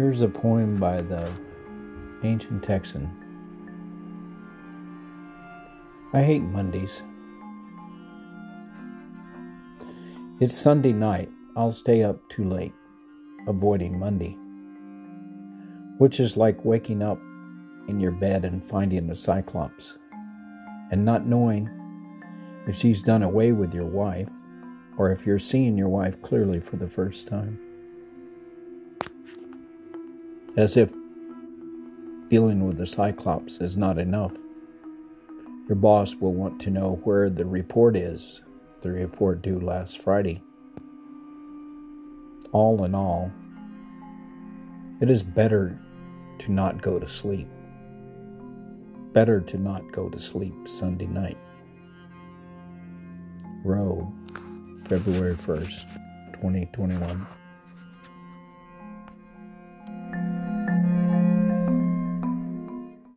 Here's a poem by the ancient Texan. I hate Mondays. It's Sunday night. I'll stay up too late, avoiding Monday, which is like waking up in your bed and finding a cyclops and not knowing if she's done away with your wife or if you're seeing your wife clearly for the first time. As if dealing with the Cyclops is not enough, your boss will want to know where the report is, the report due last Friday. All in all, it is better to not go to sleep. Better to not go to sleep Sunday night. Roe, February 1st, 2021.